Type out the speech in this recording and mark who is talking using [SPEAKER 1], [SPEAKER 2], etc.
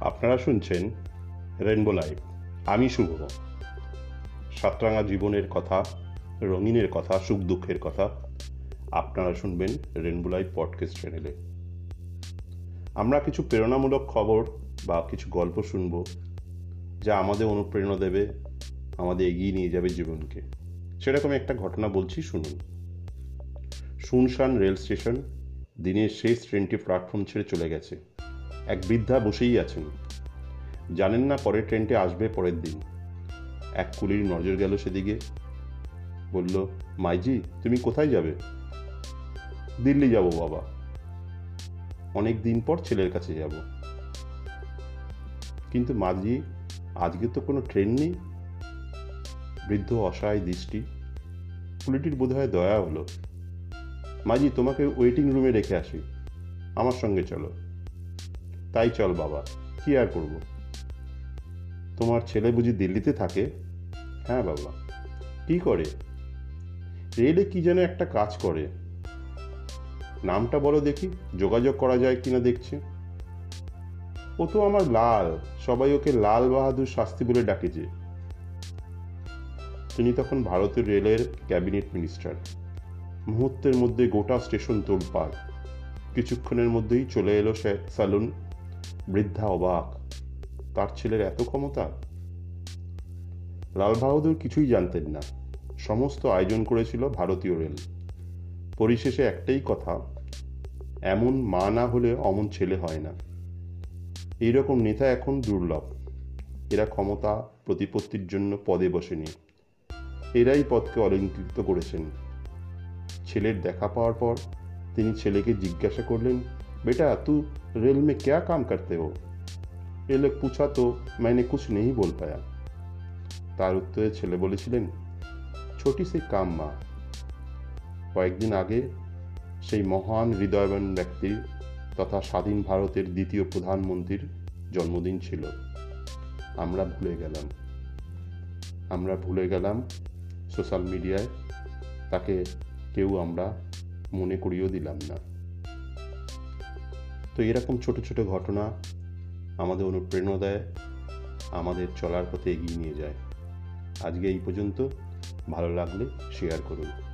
[SPEAKER 1] আপনারা শুনছেন rainbow live আমি শুভ সাতরাঙা জীবনের কথা, রঙিনের কথা, সুখ দুঃখের কথা আপনারা শুনবেন রেনবো লাইভ পডকাস্ট চ্যানেলে আমরা কিছু প্রেরণামূলক খবর বা কিছু গল্প শুনব যা আমাদের অনুপ্রেরণা দেবে, আমাদের এগিয়ে নিয়ে যাবে জীবনকে। সেরকম একটা ঘটনা বলছি, শুনুন। শুনশান রেল স্টেশন দিনের শেষ ট্রেনটি প্ল্যাটফর্ম ছেড়ে চলে গেছে। এক বৃদ্ধা বসেই আছেন। জানেন না পরের ট্রেনটি আসবে পরের দিন। এক কুলির নজর গেল সেদিকে। বলল, মাইজি, তুমি কোথায় যাবে? দিল্লি যাব, বাবা। অনেক দিন পর ছেলের কাছে যাব। কিন্তু মাঝি আজকে তো কোনো ট্রেন নেই? বৃদ্ধ অসহায় দৃষ্টি। কুলিটির বোধহয় দয়া হলো। মাঝি তোমাকে ওয়েটিং রুমে রেখে আসি। আমার সঙ্গে চলো। তাই চল বাবা, কি আর করব? তোমার ছেলে বুঝি দিল্লিতে থাকে? হ্যাঁ বাবা। কি করে? রেলে কি যেন একটা কাজ করে। নামটা বলো দেখি, যোগাযোগ করা যায় কিনা দেখছি। ও তো আমার লাল, সবাই ওকে লাল বাহাদুর শাস্তি বলে ডাকেছে তিনি তখন ভারতের রেলের ক্যাবিনেট মিনিস্টার। মুহূর্তের মধ্যে গোটা স্টেশন তোলপাড়। কিছুক্ষণের মধ্যেই চলে এলো স্যালুন বৃদ্ধা অবাক। তার ছেলের এত ক্ষমতা? লাল বাহাদুর কিছুই জানতেন না। সমস্ত আয়োজন করেছিল ভারতীয় রেল। পরিশেষে একটাই কথা, এমন মা না হলে অমন ছেলে হয় না। এইরকম নেতা এখন দুর্লভ। এরা ক্ষমতা, প্রতিপত্তির জন্য পদে বসেনি। এরাই পদকে অলঙ্কৃত করেছেন। ছেলের দেখা পাওয়ার পর তিনি ছেলেকে জিজ্ঞাসা করলেন, বেটা তুই रेल में क्या काम करते हो ये लोग पूछा तो मैंने कुछ नहीं बोल पाया তার উত্তরে ছেলে বলেছিলেন ছোটি সে কাম মা কয়েকদিন আগে সেই মহান হৃদয়বান ব্যক্তির তথা স্বাধীন ভারতের দ্বিতীয় প্রধানমন্ত্রীর জন্মদিন ছিল আমরা ভুলে গেলাম আমরা ভুলে গেলাম সোশ্যাল মিডিয়ায় তাকে কেউ আমরা মনে করিয়েও দিলাম না তো এরকম ছোট ছোট ঘটনা আমাদের অনুপ্রেরণা দেয়, আমাদের চলার পথে এগিয়ে নিয়ে যায়। আজকে এই পর্যন্ত। ভালো লাগলে শেয়ার করুন।